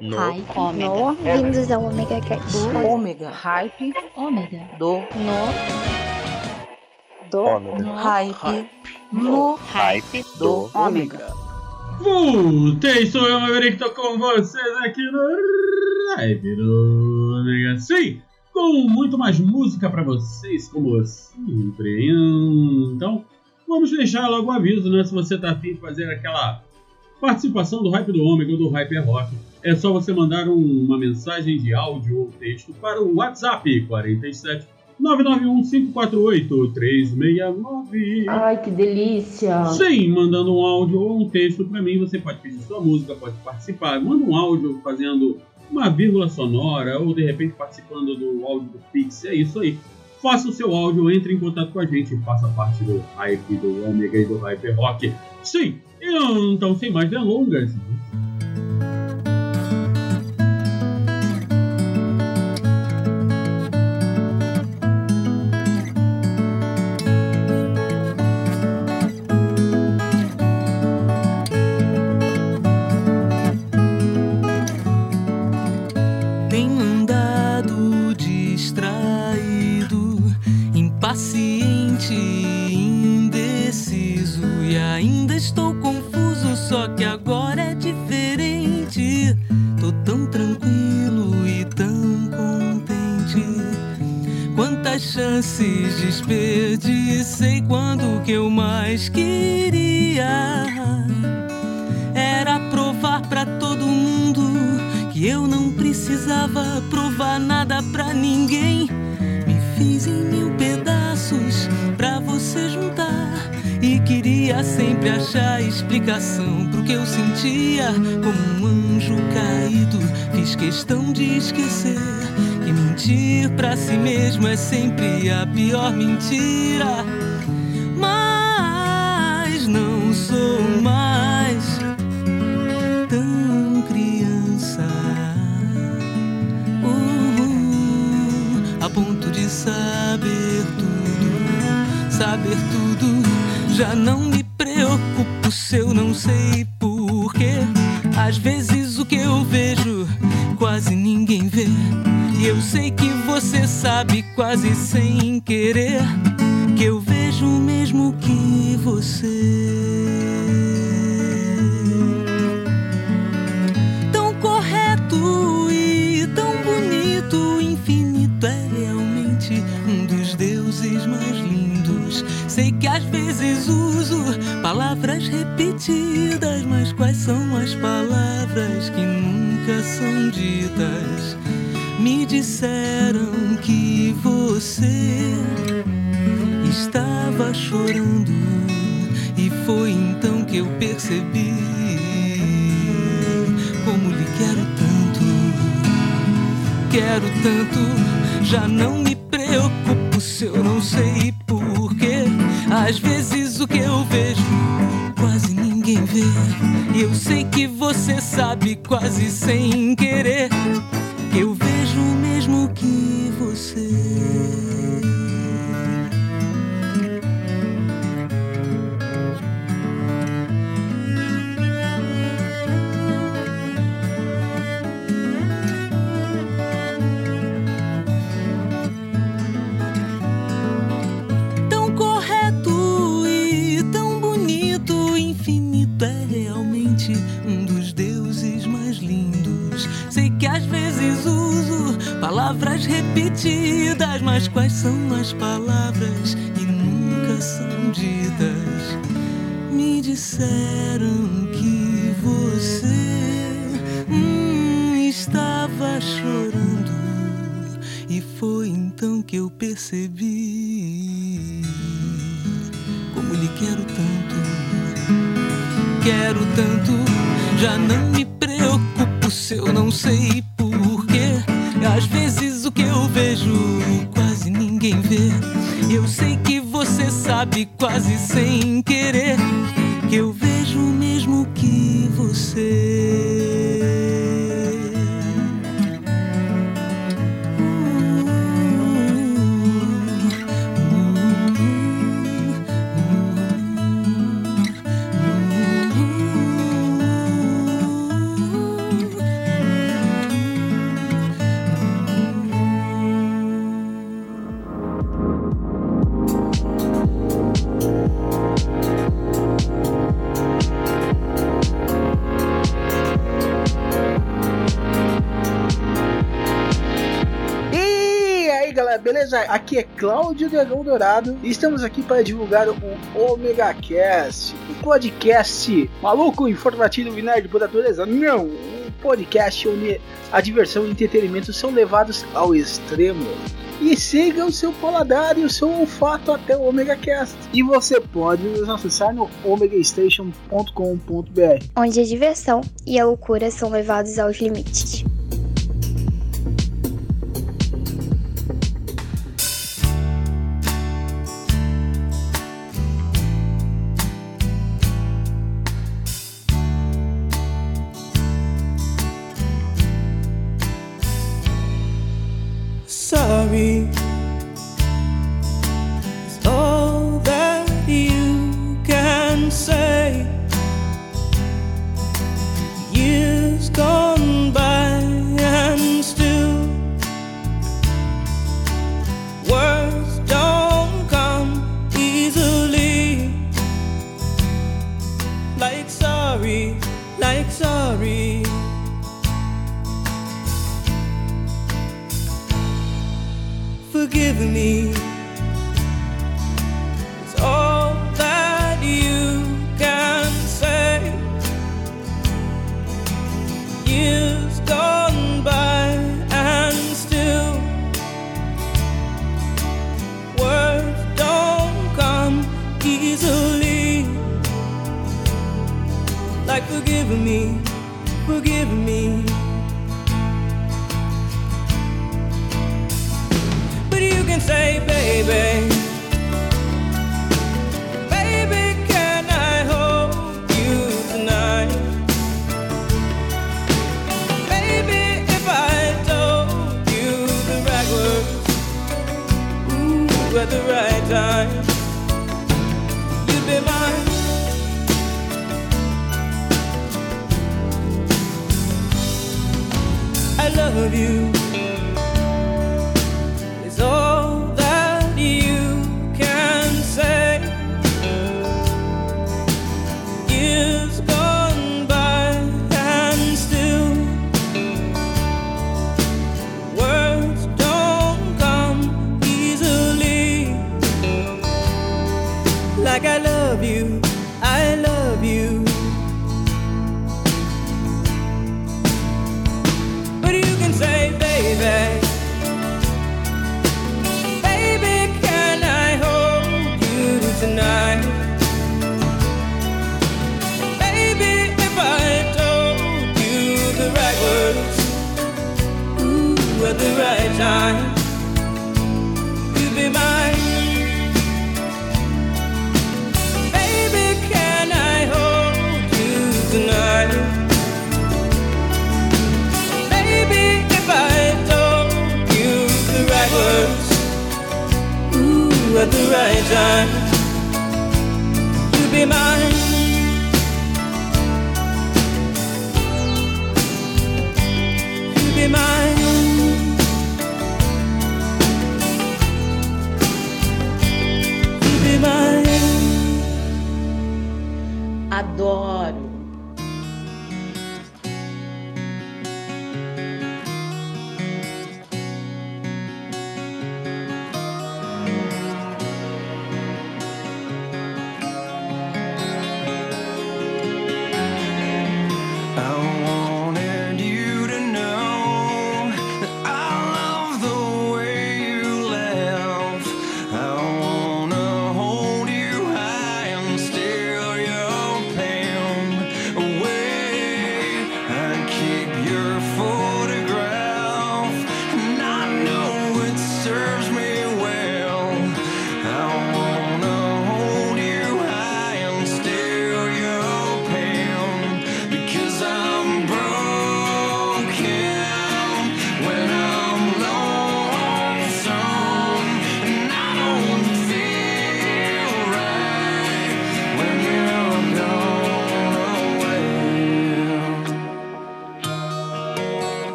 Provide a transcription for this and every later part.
No. Hype. Ômega. No, vindos ao Omega Cast. Ômega. Hype. Ômega. Do. No, Do Ômega. Hype. No. Hype Do. do Ômega. Voltei, sou eu, Maverick, tô com vocês aqui no Hype do Omega. Sim, com muito mais música pra vocês, como sempre. Então, vamos deixar logo o aviso, né? Se você tá afim de fazer aquela participação do Hype do Ômega ou do Hype é Rock, é só você mandar um- uma mensagem de áudio ou texto para o WhatsApp 47 991 548 369. Ai, que delícia. Sim, mandando um áudio ou um texto para mim, você pode pedir sua música, pode participar. Manda um áudio fazendo uma vírgula sonora ou de repente participando do áudio do Pix. É isso aí. Faça o seu áudio, entre em contato com a gente, faça parte do hype do Omega e do Hype Rock. Sim, então sem mais delongas. Desperdicei quando que eu mais queria era provar pra todo mundo que eu não precisava provar nada pra ninguém. Me fiz em mil pedaços pra você juntar e queria sempre achar explicação pro que eu sentia como um anjo caído. Fiz questão de esquecer que mentir pra si mesmo é sempre a pior mentira. Mas não sou mais tão criança uh, a ponto de saber tudo, saber tudo. Já não me preocupo se eu não sei quase sem querer que eu vejo o mesmo que você tão correto e tão bonito, infinito é realmente um dos deuses mais lindos. Sei que às vezes uso palavras repetidas, mas quais são as palavras que nunca são ditas? Me disseram que você estava chorando e foi então que eu percebi como lhe quero tanto, quero tanto, já não me preocupo se eu não sei porquê. Às vezes o que eu vejo quase ninguém vê, e eu sei que você sabe quase sem querer repetidas, mas quais são as palavras que nunca são ditas? Me disseram que você hum, estava chorando. E foi então que eu percebi quase sem E estamos aqui para divulgar o Omega Cast, o um podcast maluco, informativo e nerd por natureza. Não, um podcast onde a diversão e entretenimento são levados ao extremo. E siga o seu paladar e o seu olfato até o Omega Cast. E você pode nos acessar no omegastation.com.br, onde a diversão e a loucura são levados aos limites.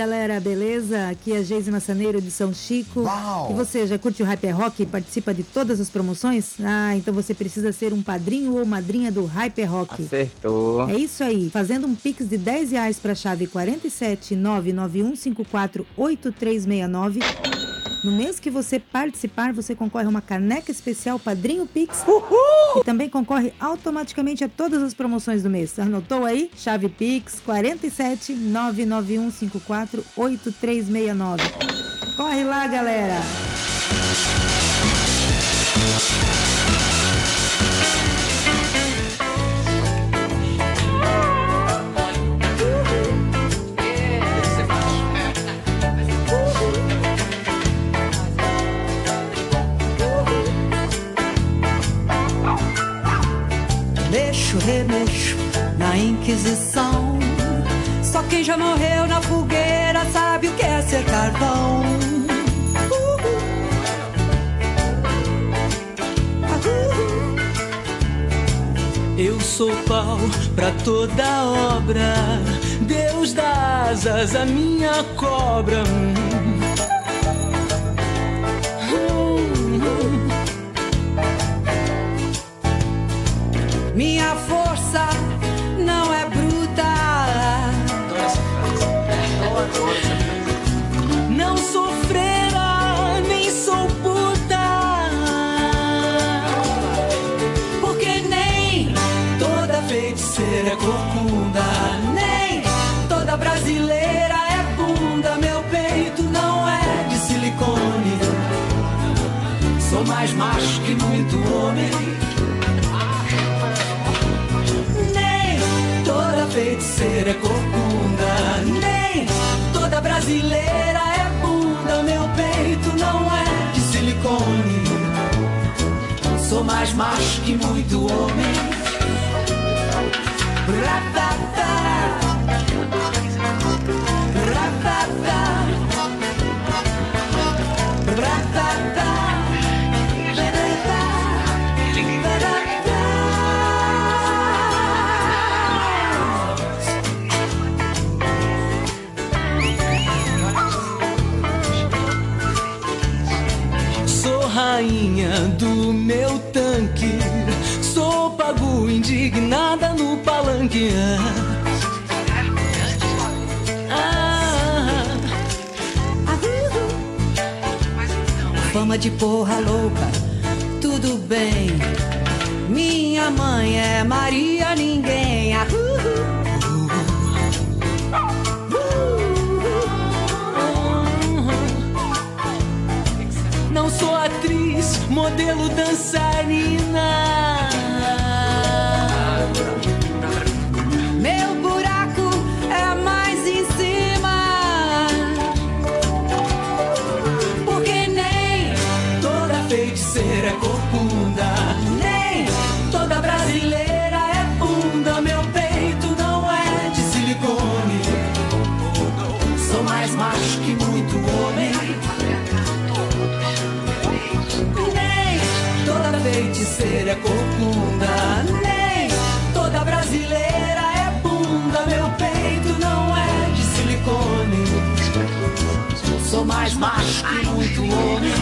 Galera, beleza? Aqui é a Geise Massaneiro de São Chico. E você já curte o Hyper Rock e participa de todas as promoções? Ah, então você precisa ser um padrinho ou madrinha do Hyper Rock. Acertou. É isso aí, fazendo um pix de 10 reais para a chave 47991548369. No mês que você participar, você concorre a uma caneca especial Padrinho Pix. E também concorre automaticamente a todas as promoções do mês. Anotou aí? Chave Pix 47991548369. Corre lá, galera! Remexo na Inquisição. Só quem já morreu na fogueira sabe o que é ser carvão. Eu sou pau pra toda obra. Deus dá asas à minha cobra. Minha força brasileira é bunda. Meu peito não é de silicone. Sou mais macho que muito homem. Fama de porra louca, tudo bem. Minha mãe é Maria Ninguém. Ah, não sou atriz, modelo dançarina. Corcunda, nem toda brasileira é bunda. Meu peito não é de silicone. Sou mais macho que muito homem.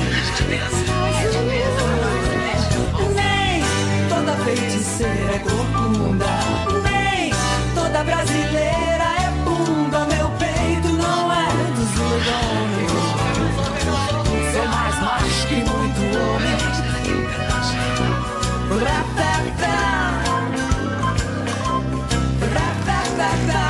Nem toda feiticeira é corcunda, nem toda brasileira back.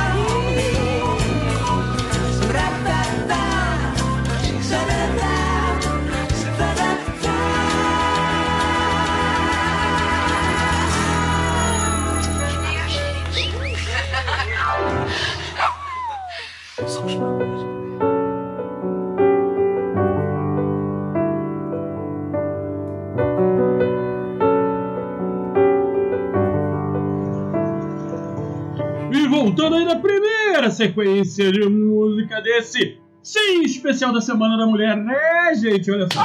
Sequência de música desse sim especial da Semana da Mulher, né, gente? Olha só.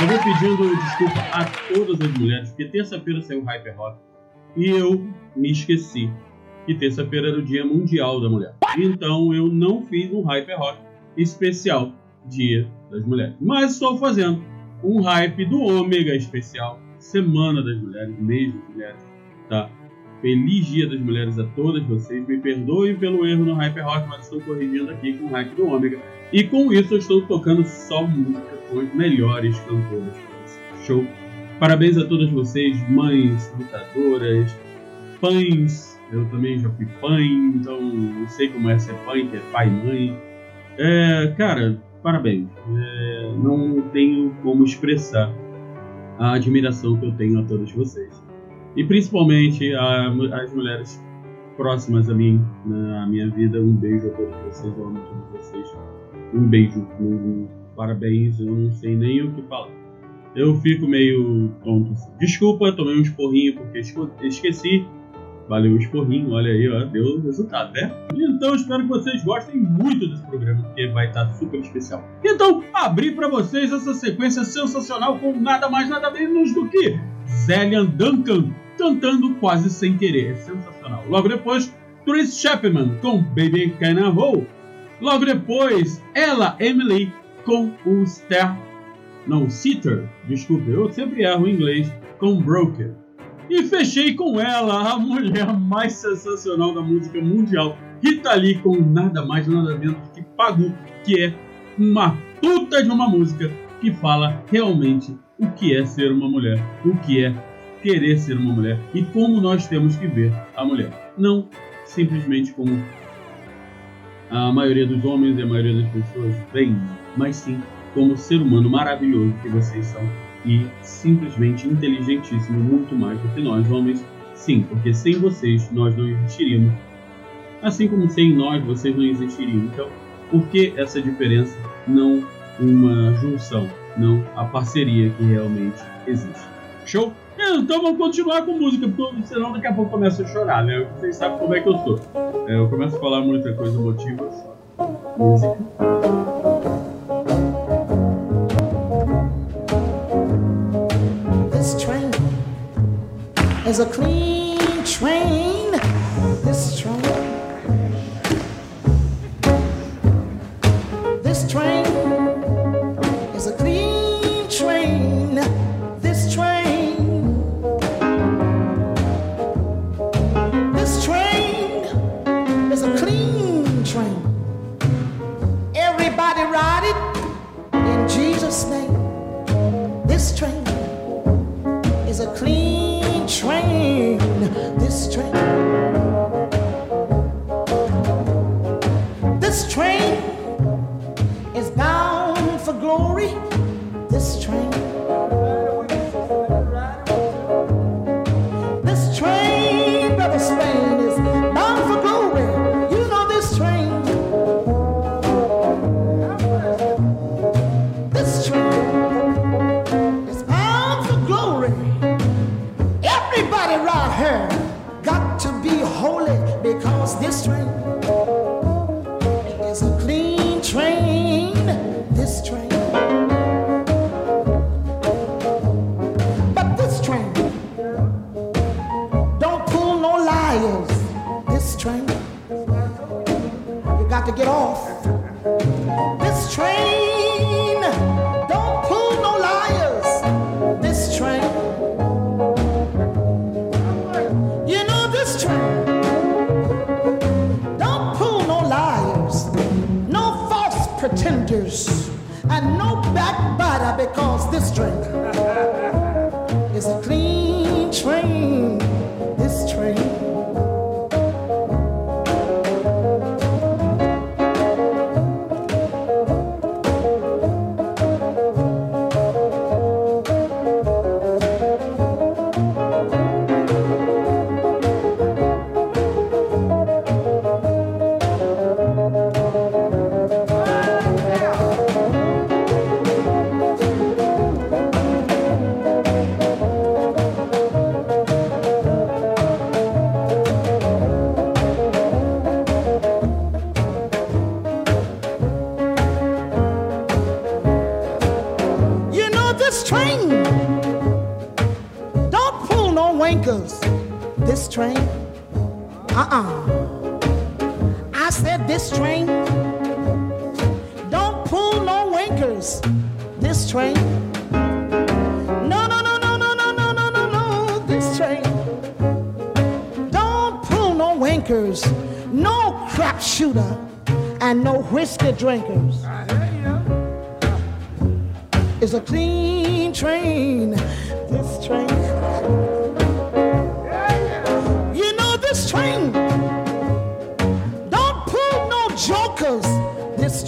Eu vou pedindo desculpa a todas as mulheres, porque terça-feira saiu o Hyper Rock e eu me esqueci que terça-feira era o Dia Mundial da Mulher. Então eu não fiz um Hyper Rock especial Dia das Mulheres. Mas estou fazendo um hype do Ômega especial, Semana das Mulheres, mês das mulheres, tá? Feliz Dia das Mulheres a todas vocês. Me perdoem pelo erro no Hyper Rock, mas estou corrigindo aqui com o hype do Ômega. E com isso eu estou tocando só música com as melhores vocês. Show! Parabéns a todas vocês, mães, lutadoras, pães. Eu também já fui pai, então eu sei como é ser pai, que é pai e mãe. É, cara, parabéns. É, não tenho como expressar a admiração que eu tenho a todas vocês. E principalmente a- as mulheres próximas a mim, na minha vida. Um beijo a todos vocês, eu amo todos vocês. Um beijo, um parabéns, eu não sei nem o que falar. Eu fico meio tonto. assim. Desculpa, tomei um esporrinho porque esqueci. Valeu o esporrinho, olha aí, ó, deu resultado, né? Então espero que vocês gostem muito desse programa, porque vai estar super especial. Então, abri pra vocês essa sequência sensacional com nada mais, nada menos do que Zélian Duncan cantando quase sem querer. É sensacional. Logo depois, Trace Chapman com Baby Can I Roll. Logo depois, ela, Emily, com o Star. Não, Sitter, desculpe, eu sempre erro em inglês, com Broker. E fechei com ela, a mulher mais sensacional da música mundial, Rita Lee, com nada mais, nada menos que Pagu, que é uma puta de uma música que fala realmente o que é ser uma mulher, o que é querer ser uma mulher e como nós temos que ver a mulher. Não simplesmente como a maioria dos homens e a maioria das pessoas veem, mas sim como ser humano maravilhoso que vocês são e simplesmente inteligentíssimo, muito mais do que nós homens. Sim, porque sem vocês nós não existiríamos. Assim como sem nós vocês não existiriam. Então, por que essa diferença? Não uma junção, não a parceria que realmente existe. Show? Então vamos continuar com música, porque senão daqui a pouco começa a chorar, né? Vocês sabem como é que eu sou. É, eu começo a falar muita coisa emotiva, música. A clean train. Is bound for glory. This train. This train don't pull no wankers. This train. No, no, no, no, no, no, no, no, no, no. This train don't pull no wankers, no crap shooter, and no whiskey drinkers. It's a clean train. This train.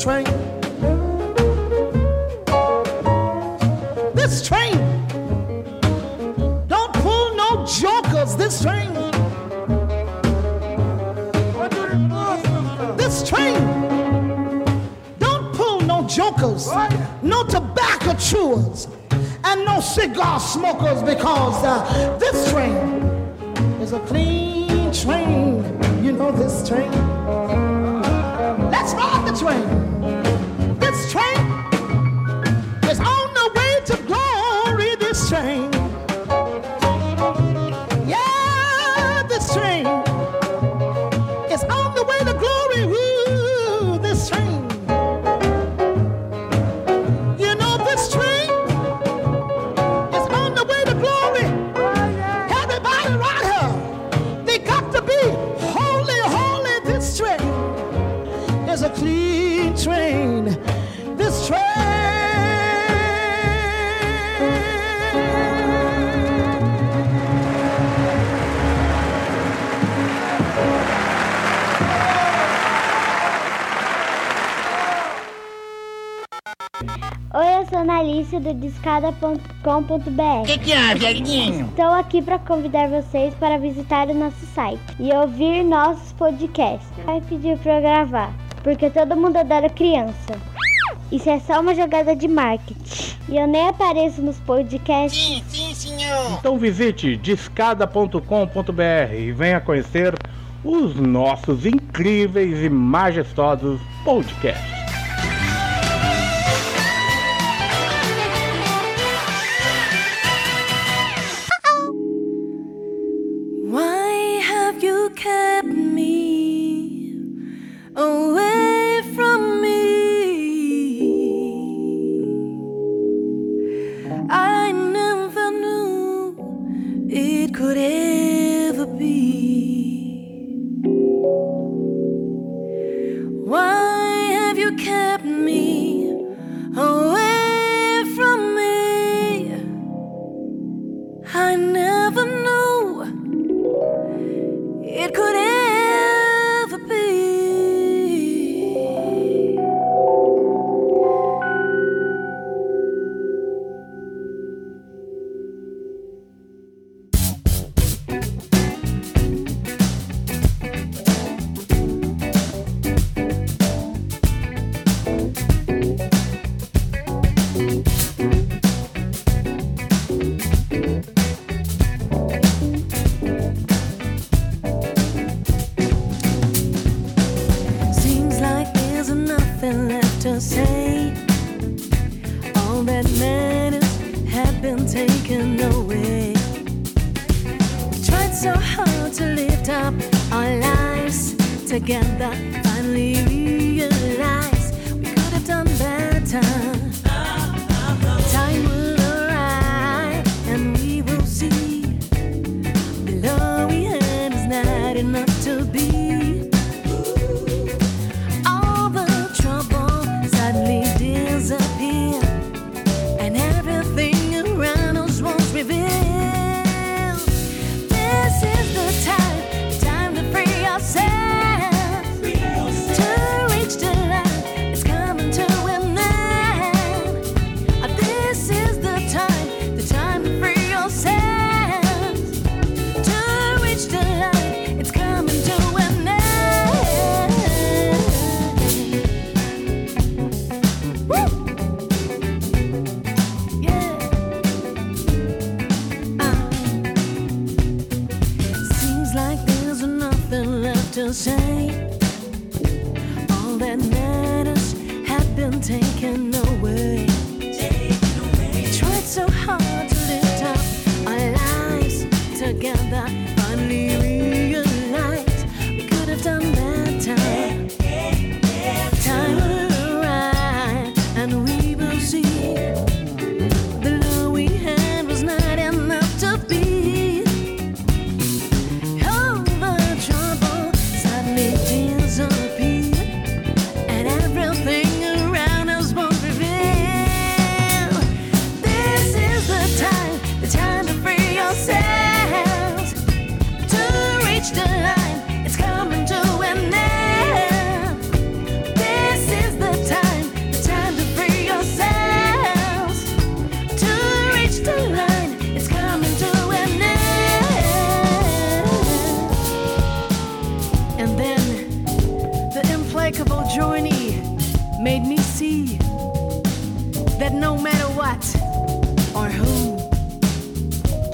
Train. This train don't pull no jokers. This train. This train don't pull no jokers, no tobacco chewers, and no cigar smokers because uh, this train is a clean train. You know this train. Let's ride the train. Do discada.com.br. que, que é, velhinho? Estou aqui para convidar vocês para visitar o nosso site e ouvir nossos podcasts. Vai pedir para eu gravar, porque todo mundo adora criança. Isso é só uma jogada de marketing. E eu nem apareço nos podcasts. Sim, sim, senhor. Então visite discada.com.br e venha conhecer os nossos incríveis e majestosos podcasts.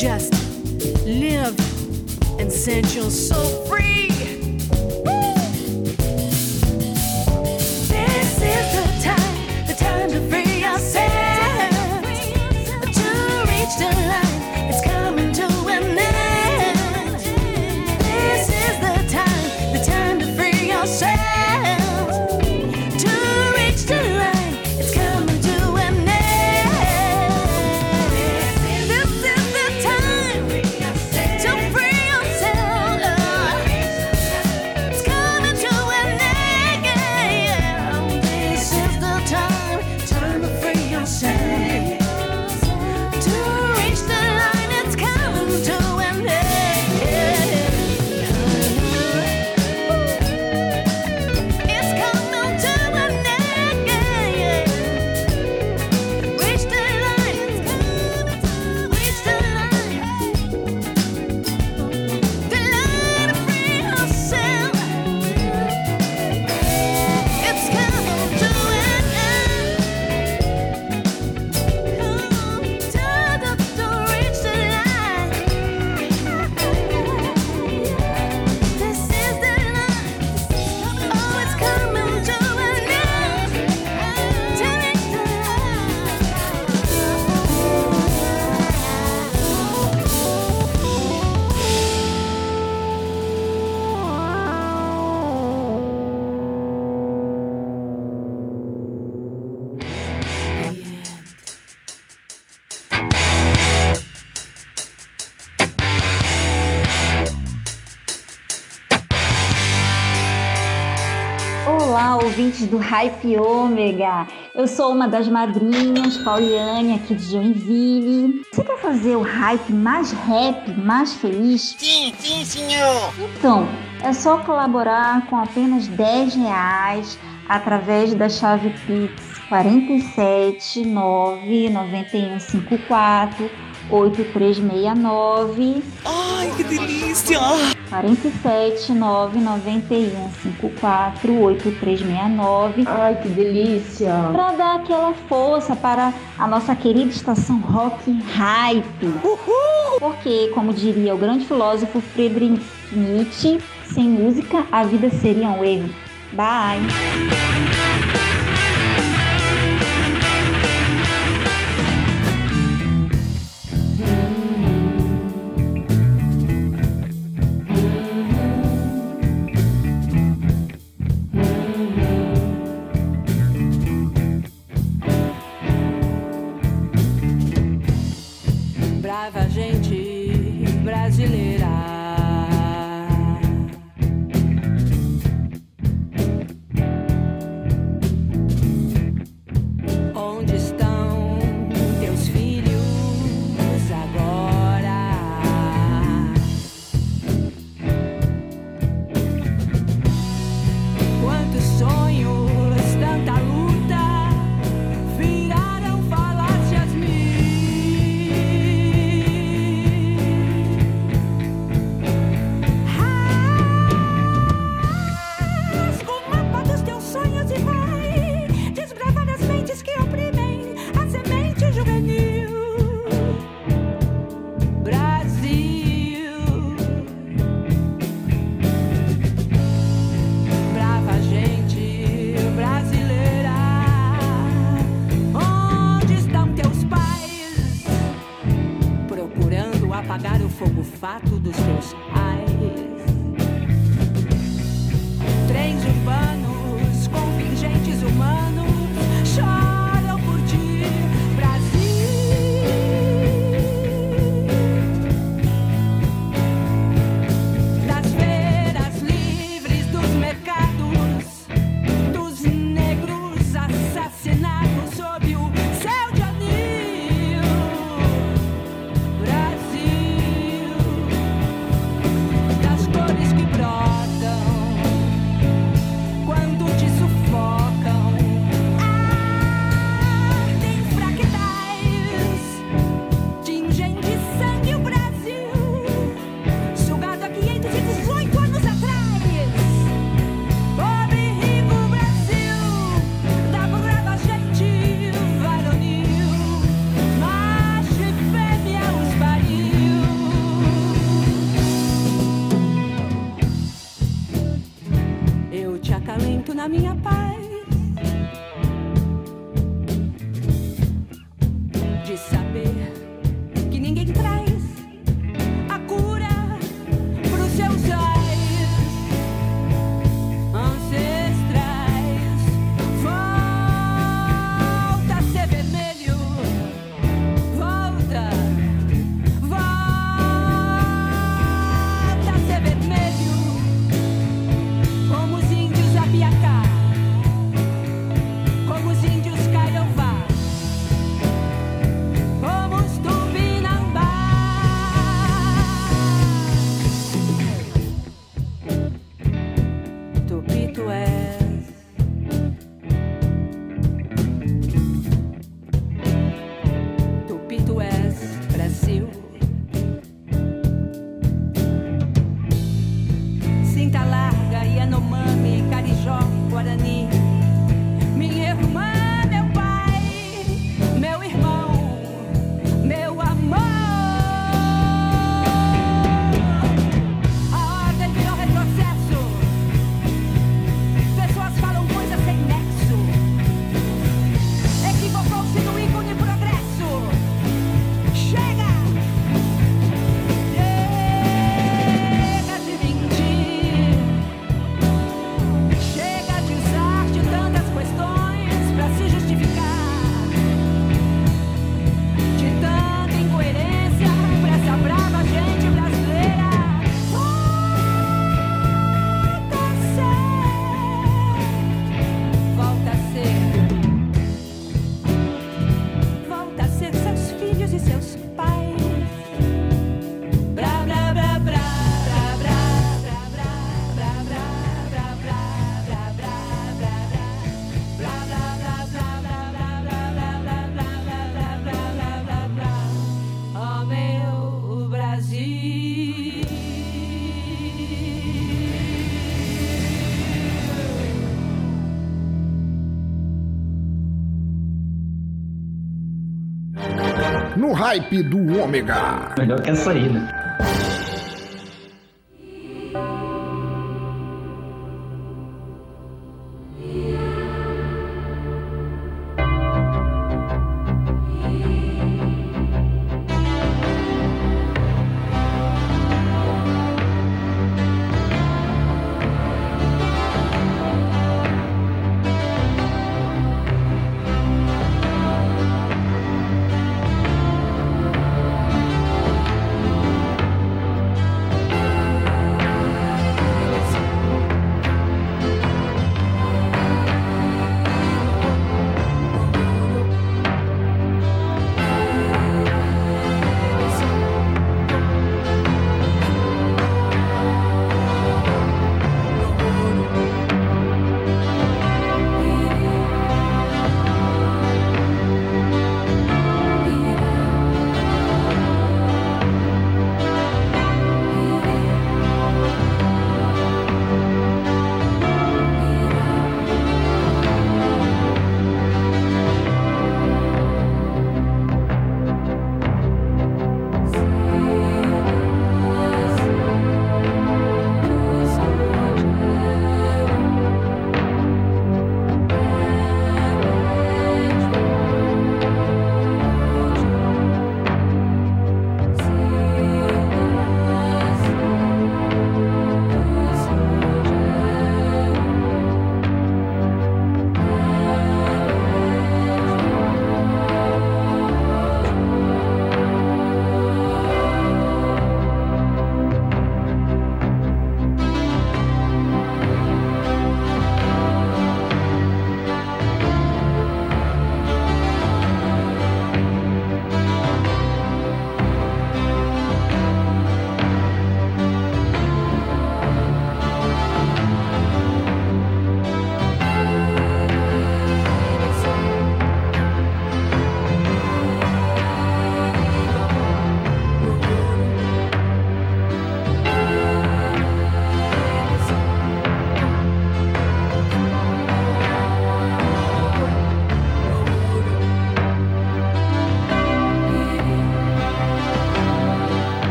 Just live and set your soul free. Ouvintes do Hype Ômega. Eu sou uma das madrinhas, Pauliane, aqui de Joinville. Você quer fazer o hype mais rap, mais feliz? Sim, sim, senhor. Então, é só colaborar com apenas 10 reais através da chave Pix 47 99154 8369. Ai, que delícia! 47 99154 8369. Ai, que delícia! Para dar aquela força para a nossa querida estação Rock Hype. Uhul! Porque, como diria o grande filósofo Friedrich Nietzsche, sem música a vida seria um erro. Bye! Hype do ômega. Melhor que essa aí, né?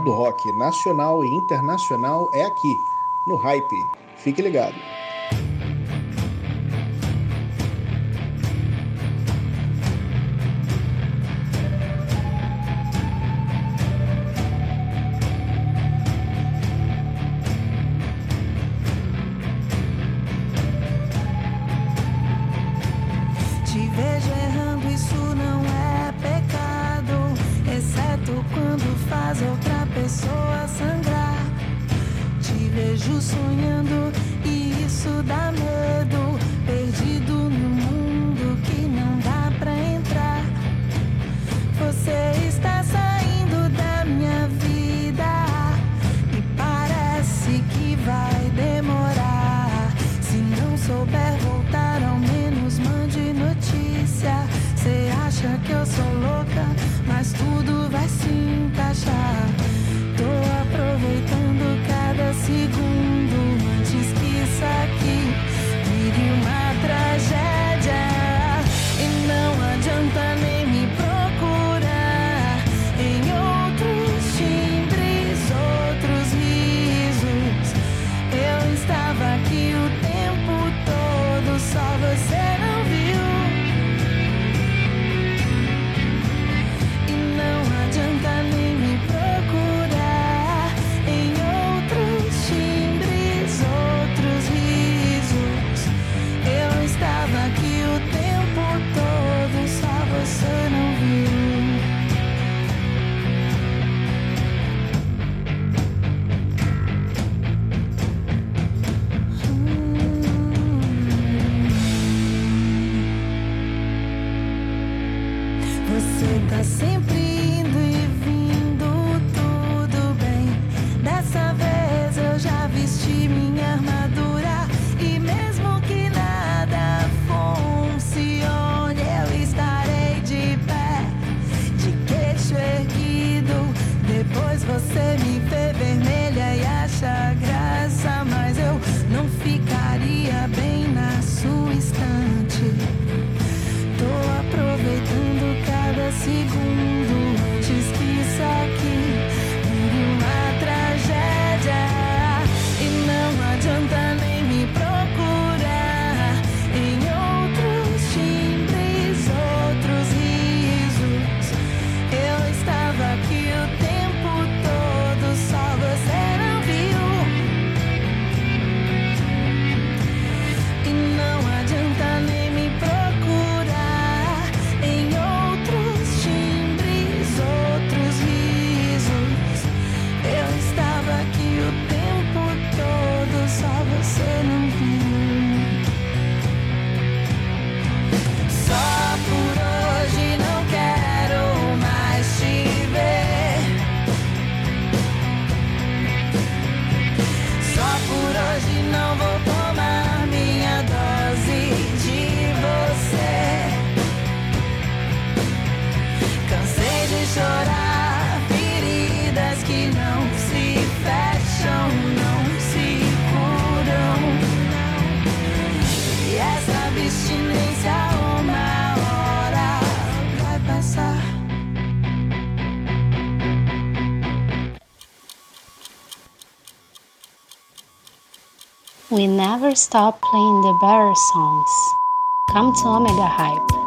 do rock nacional e internacional é aqui, no Hype. Fique ligado. never stop playing the better songs. Come to Omega Hype.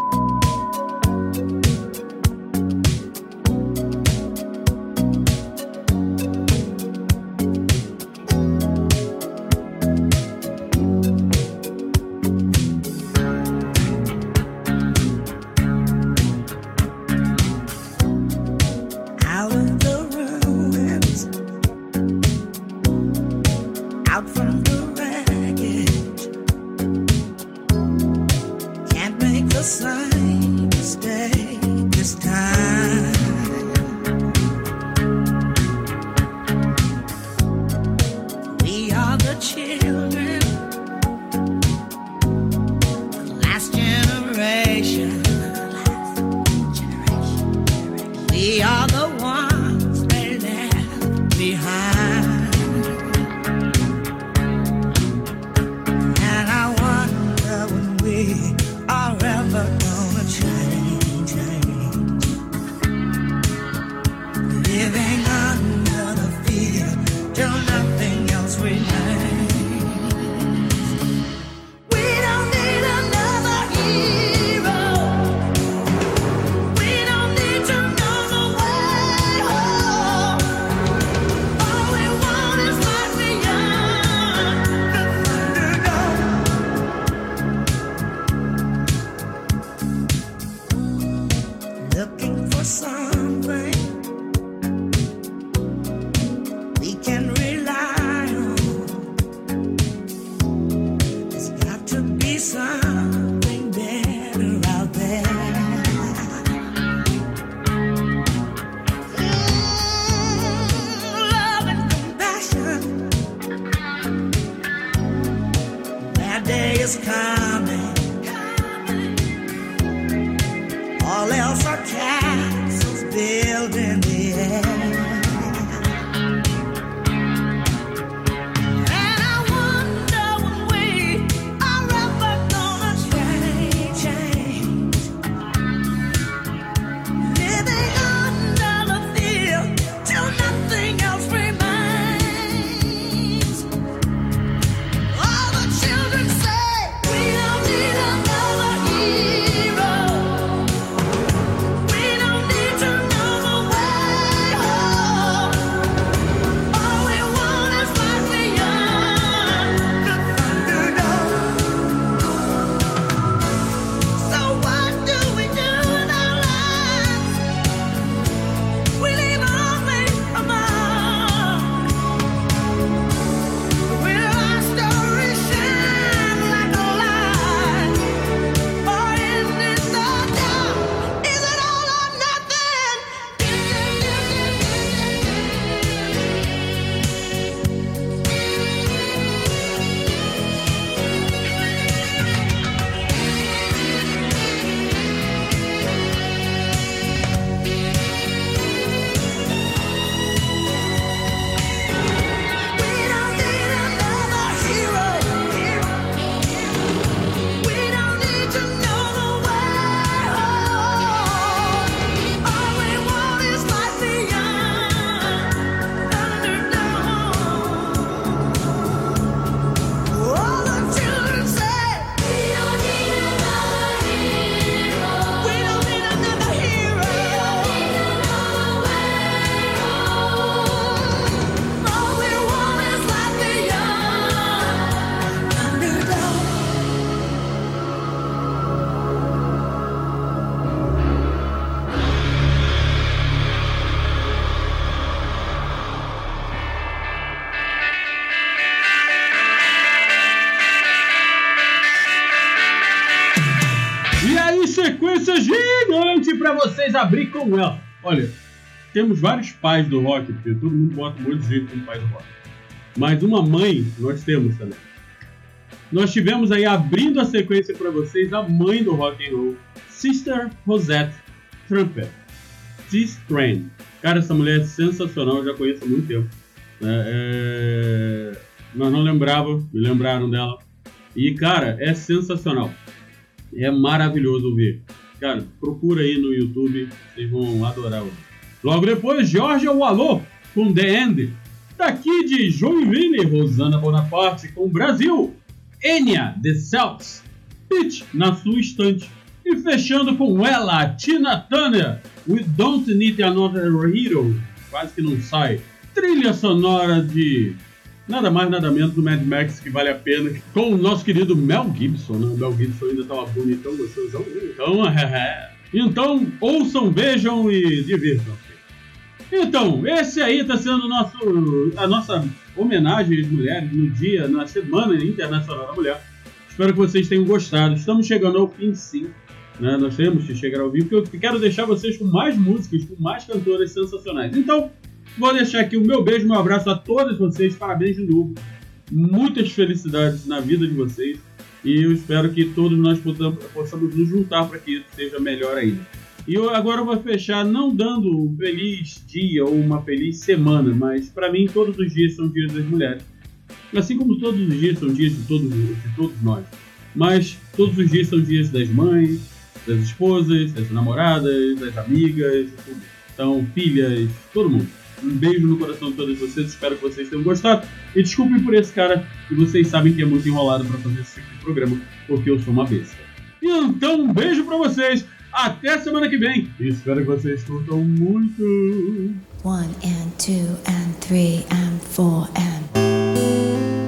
Temos vários pais do rock, porque todo mundo bota um monte de jeito como pai do rock. Mas uma mãe nós temos também. Nós tivemos aí abrindo a sequência pra vocês a mãe do rock and roll, Sister Rosette Trumpet. This Train. Cara, essa mulher é sensacional, eu já conheço há muito tempo. né? É... Nós não lembrava, me lembraram dela. E, cara, é sensacional. É maravilhoso ouvir. Cara, procura aí no YouTube, vocês vão adorar ouvir. Logo depois, Georgia Walô com The End. Daqui de Joinville, Rosana Bonaparte com Brasil. Enya, The Celts. Pitch na sua estante. E fechando com ela, Tina Turner. We Don't Need Another Hero. Quase que não sai. Trilha sonora de nada mais nada menos do Mad Max que vale a pena. Com o nosso querido Mel Gibson, né? O Mel Gibson ainda tava bonitão, gostosão. Então, então ouçam, vejam e divirtam. Então, esse aí tá sendo nosso, a nossa homenagem às mulheres no dia, na Semana Internacional da Mulher. Espero que vocês tenham gostado. Estamos chegando ao fim, sim. Né? Nós temos que chegar ao vivo, porque eu quero deixar vocês com mais músicas, com mais cantoras sensacionais. Então, vou deixar aqui o meu beijo, meu abraço a todas vocês. Parabéns de novo. Muitas felicidades na vida de vocês. E eu espero que todos nós possamos nos juntar para que isso seja melhor ainda. E eu agora eu vou fechar não dando um feliz dia ou uma feliz semana, mas para mim todos os dias são dias das mulheres. Assim como todos os dias são dias de todos, de todos nós. Mas todos os dias são dias das mães, das esposas, das namoradas, das amigas, então filhas, todo mundo. Um beijo no coração de todos vocês, espero que vocês tenham gostado. E desculpem por esse cara, que vocês sabem que é muito enrolado para fazer esse tipo de programa, porque eu sou uma besta. Então, um beijo para vocês, até semana que vem. Espero que vocês curtam muito. One and two and three and four and.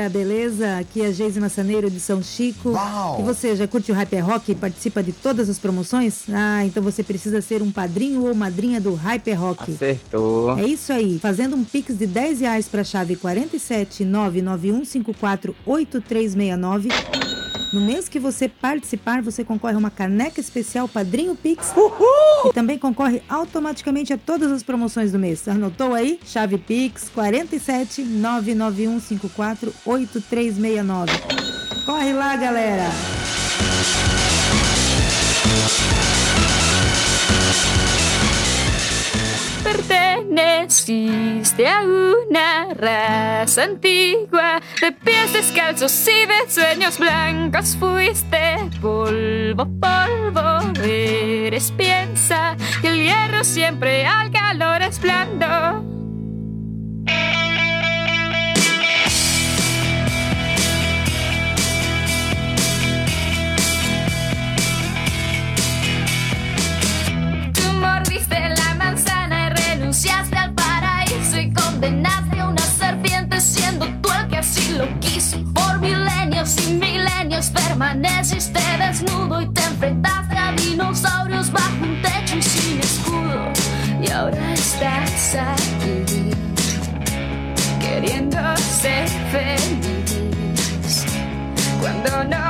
Galera, beleza? Aqui é a Geise Massaneiro de São Chico. E você já curte o Hyper Rock e participa de todas as promoções? Ah, então você precisa ser um padrinho ou madrinha do Hyper Rock. Acertou. É isso aí. Fazendo um pix de 10 reais para a chave 47 99154 8369. No mês que você participar, você concorre a uma caneca especial Padrinho Pix. E também concorre automaticamente a todas as promoções do mês. Anotou aí? Chave Pix 47 99154 8369. Corre lá, galera! Perteneciste a una raza antigua de pies descalzos y de sueños blancos. Fuiste polvo, polvo, eres piensa que el hierro siempre al permaneciste desnudo y te enfrentaste a dinosaurios bajo un techo y sin escudo. Y ahora estás aquí queriendo ser feliz cuando no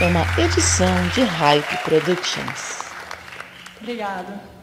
é uma edição de Hype Productions. Obrigada.